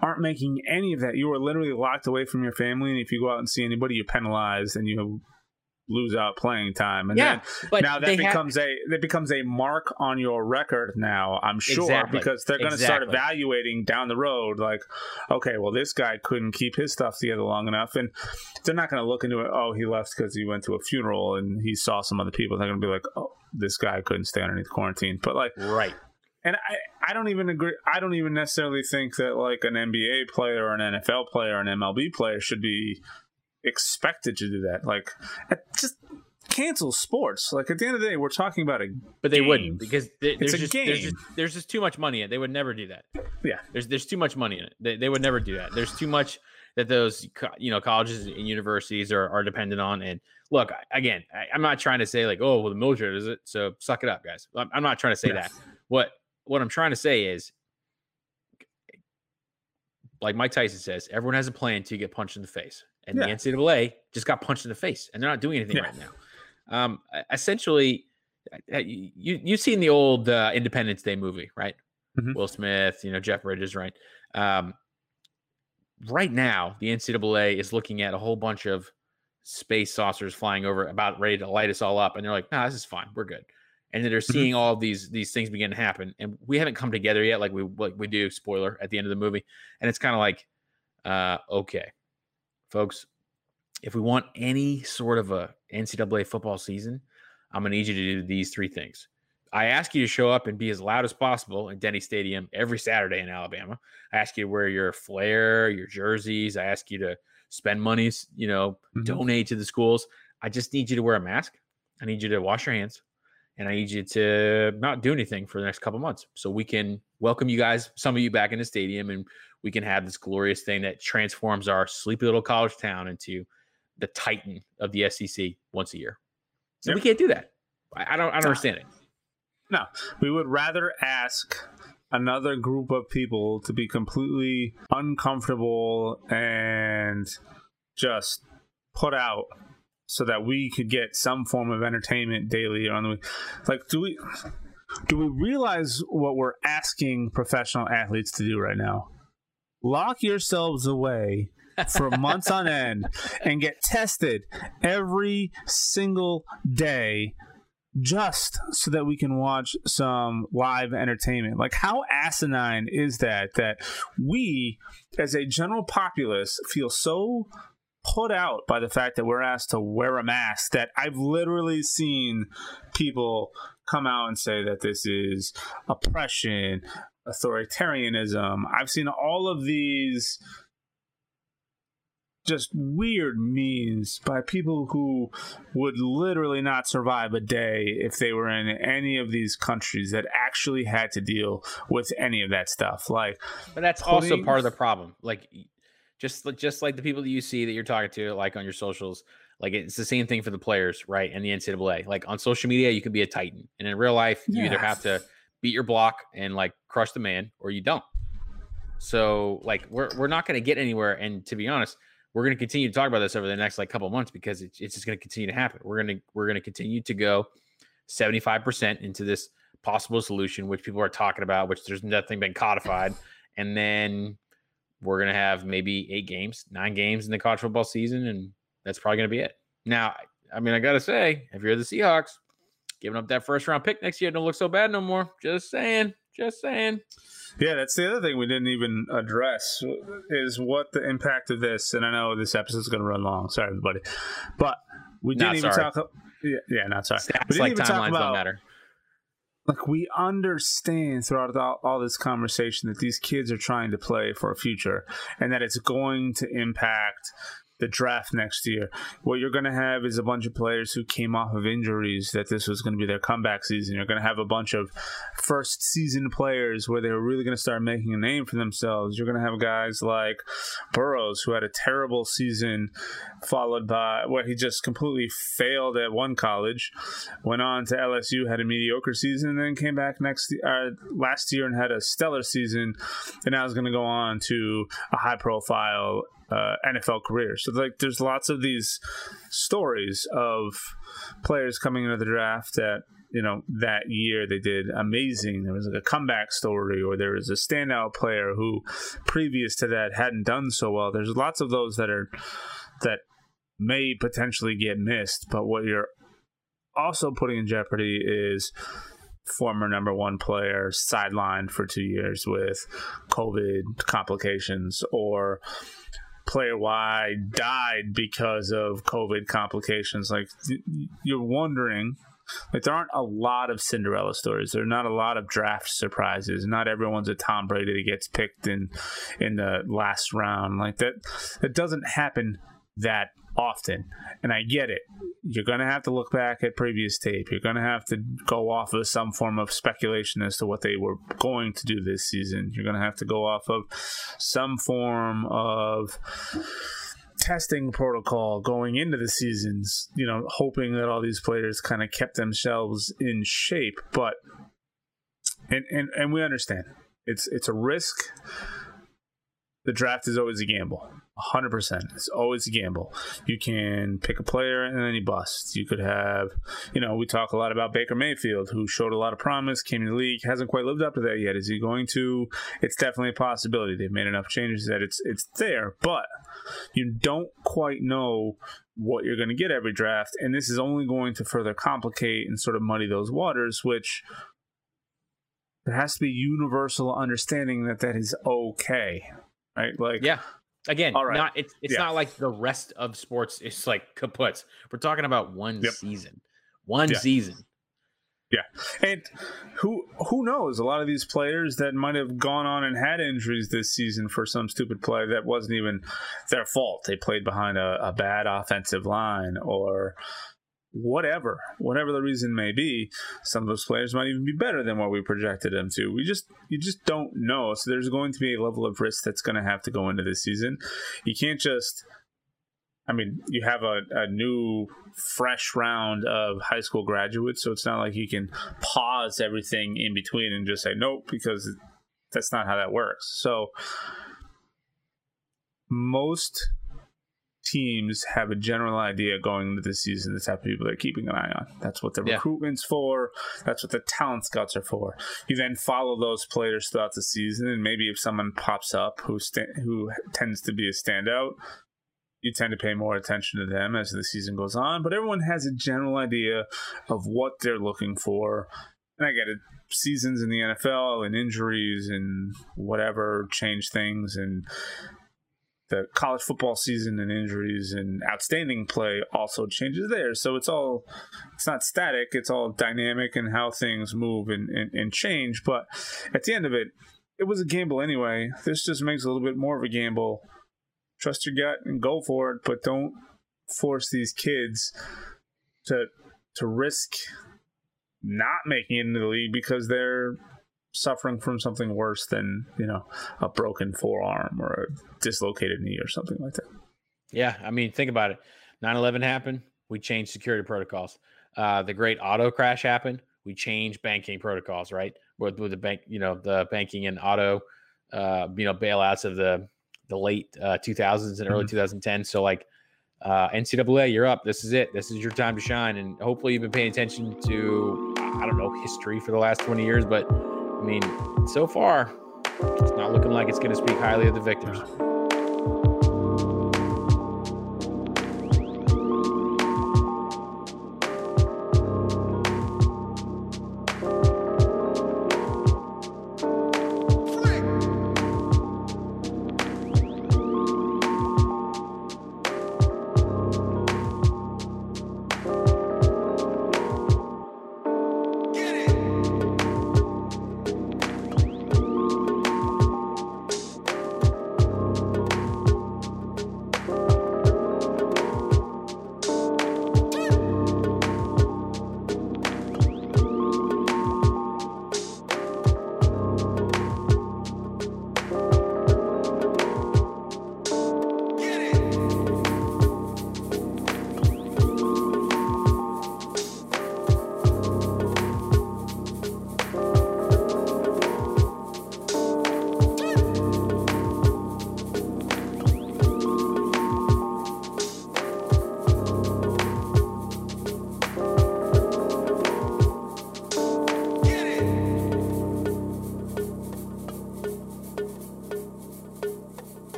aren't making any of that. You are literally locked away from your family, and if you go out and see anybody, you're penalized and you lose out playing time. And yeah, then now that becomes have... a that becomes a mark on your record now, I'm sure, exactly. because they're gonna exactly. start evaluating down the road, like, okay, well this guy couldn't keep his stuff together long enough. And they're not gonna look into it, oh, he left because he went to a funeral and he saw some other people. They're gonna be like, Oh, this guy couldn't stay underneath quarantine. But like Right. And I, I don't even agree. I don't even necessarily think that like an NBA player or an NFL player or an MLB player should be expected to do that. Like, just cancel sports. Like at the end of the day, we're talking about a. But they game. wouldn't because they, there's just there's just there's just too much money in it. They would never do that. Yeah, there's there's too much money in it. They, they would never do that. There's too much that those you know colleges and universities are, are dependent on. And look, again, I, am not trying to say like, oh, well, the military does it, so suck it up, guys. I'm, I'm not trying to say yes. that. What what I'm trying to say is like Mike Tyson says, everyone has a plan to get punched in the face and yeah. the NCAA just got punched in the face, and they're not doing anything yeah. right now. Um, essentially, you you've seen the old uh, Independence Day movie, right? Mhm. Will Smith, you know Jeff Bridges, right? Um, right now, the NCAA is looking at a whole bunch of space saucers flying over, about ready to light us all up, and they're like, "No, this is fine, we're good." And then they're seeing all these these things begin to happen, and we haven't come together yet, like we like we do. Spoiler at the end of the movie, and it's kind of like, uh, okay, folks, if we want any sort of a NCAA football season, I'm gonna need you to do these three things. I ask you to show up and be as loud as possible in Denny Stadium every Saturday in Alabama. I ask you to wear your flair, your jerseys. I ask you to spend money, you know, Mhm. donate to the schools. I just need you to wear a mask. I need you to wash your hands. And I need you to not do anything for the next couple months so we can welcome you guys, some of you back in the stadium, and we can have this glorious thing that transforms our sleepy little college town into the titan of the SEC once a year. So we can't do that. I, I don't I don't Nah. understand it. No, we would rather ask another group of people to be completely uncomfortable and just put out so that we could get some form of entertainment daily or on the week. Like, do we do we realize what we're asking professional athletes to do right now? Lock yourselves away for months on end and get tested every single day just so that we can watch some live entertainment. Like, how asinine is that? That we, as a general populace, feel so put out by the fact that we're asked to wear a mask that I've literally seen people come out and say that this is oppression, authoritarianism. I've seen all of these just weird memes by people who would literally not survive a day if they were in any of these countries that actually had to deal with any of that stuff. Like, But that's also part of the problem. Like just just like the people that you see that you're talking to, like on your socials, like it's the same thing for the players, right? And the NCAA. Like on social media, you can be a titan, and in real life, you either have to beat your block and like crush the man, or you don't. So like we're we're not going to get anywhere. And to be honest, we're going to continue to talk about this over the next like couple months because it's, it's just going to continue to happen. We're going to we're going to continue to go 75% into this possible solution, which people are talking about, which there's nothing been codified. And then we're going to have maybe eight games, nine games in the college football season. And that's probably going to be it. Now, I mean, I got to say, if you're the Seahawks, giving up that first round pick next year don't look so bad no more. Just saying. Just saying. yeah, that's the other thing we didn't even address is what the impact of this. And I know this episode is going to run long. Sorry, everybody, but we didn't even sorry. talk. Yeah, yeah, not sorry. We didn't like even talk timelines don't about- matter. like we understand throughout all, all this conversation that these kids are trying to play for a future and that it's going to impact the draft next year. What you're going to have is a bunch of players who came off of injuries that this was going to be their comeback season. You're going to have a bunch of first season players where they were really going to start making a name for themselves. You're going to have guys like Burrows who had a terrible season followed by where he just completely failed at one college, went on to LSU, had a mediocre season, and then came back next uh, last year and had a stellar season, and now is going to go on to a high profile uh, NFL career. So like, there's lots of these stories of players coming into the draft that you know that year they did amazing there was like a comeback story or there was a standout player who previous to that hadn't done so well there's lots of those that are that may potentially get missed but what you're also putting in jeopardy is former number one player sidelined for two years with covid complications or player Y died because of COVID complications. Like you're wondering, like there aren't a lot of Cinderella stories. There are not a lot of draft surprises. Not everyone's a Tom Brady that gets picked in in the last round. Like that, that doesn't happen that often. And I get it. You're going to have to look back at previous tape. You're going to have to go off of some form of speculation as to what they were going to do this season. You're going to have to go off of some form of testing protocol going into the seasons, you know, hoping that all these players kind of kept themselves in shape, but and and and we understand. It's it's a risk. The draft is always a gamble. 100%. It's always a gamble. You can pick a player and then he busts. You could have, you know, we talk a lot about Baker Mayfield, who showed a lot of promise, came in the league, hasn't quite lived up to that yet. Is he going to? It's definitely a possibility. They've made enough changes that it's it's there, but you don't quite know what you're going to get every draft, and this is only going to further complicate and sort of muddy those waters, which there has to be universal understanding that that is okay, right? Like, yeah, Again, All right. not it's it's yeah. not like the rest of sports is like kaput. We're talking about one yep. season. One yeah. season. Yeah. And who who knows? A lot of these players that might have gone on and had injuries this season for some stupid play that wasn't even their fault. They played behind a, a bad offensive line or whatever, whatever the reason may be, some of those players might even be better than what we projected them to. We just you just don't know. So there's going to be a level of risk that's going to have to go into this season. You can't just I mean, you have a, a new, fresh round of high school graduates, so it's not like you can pause everything in between and just say nope because that's not how that works. So most teams have a general idea going into the season the type of people they're keeping an eye on. That's what the yeah. recruitment's for. That's what the talent scouts are for. You then follow those players throughout the season, and maybe if someone pops up who sta- who tends to be a standout, you tend to pay more attention to them as the season goes on. But everyone has a general idea of what they're looking for. And I get it. Seasons in the NFL and injuries and whatever change things and the college football season and injuries and outstanding play also changes there. So it's all it's not static, it's all dynamic and how things move and, and, and, change. But at the end of it, it was a gamble anyway. This just makes a little bit more of a gamble. Trust your gut and go for it, but don't force these kids to to risk not making it into the league because they're suffering from something worse than you know a broken forearm or a dislocated knee or something like that yeah i mean think about it 9-11 happened we changed security protocols uh, the great auto crash happened we changed banking protocols right with, with the bank you know the banking and auto uh, you know bailouts of the the late uh, 2000s and early mm-hmm. 2010 so like uh, NCAA, you're up. This is it. This is your time to shine. And hopefully, you've been paying attention to, I don't know, history for the last 20 years, but I mean, so far, it's not looking like it's going to speak highly of the victors.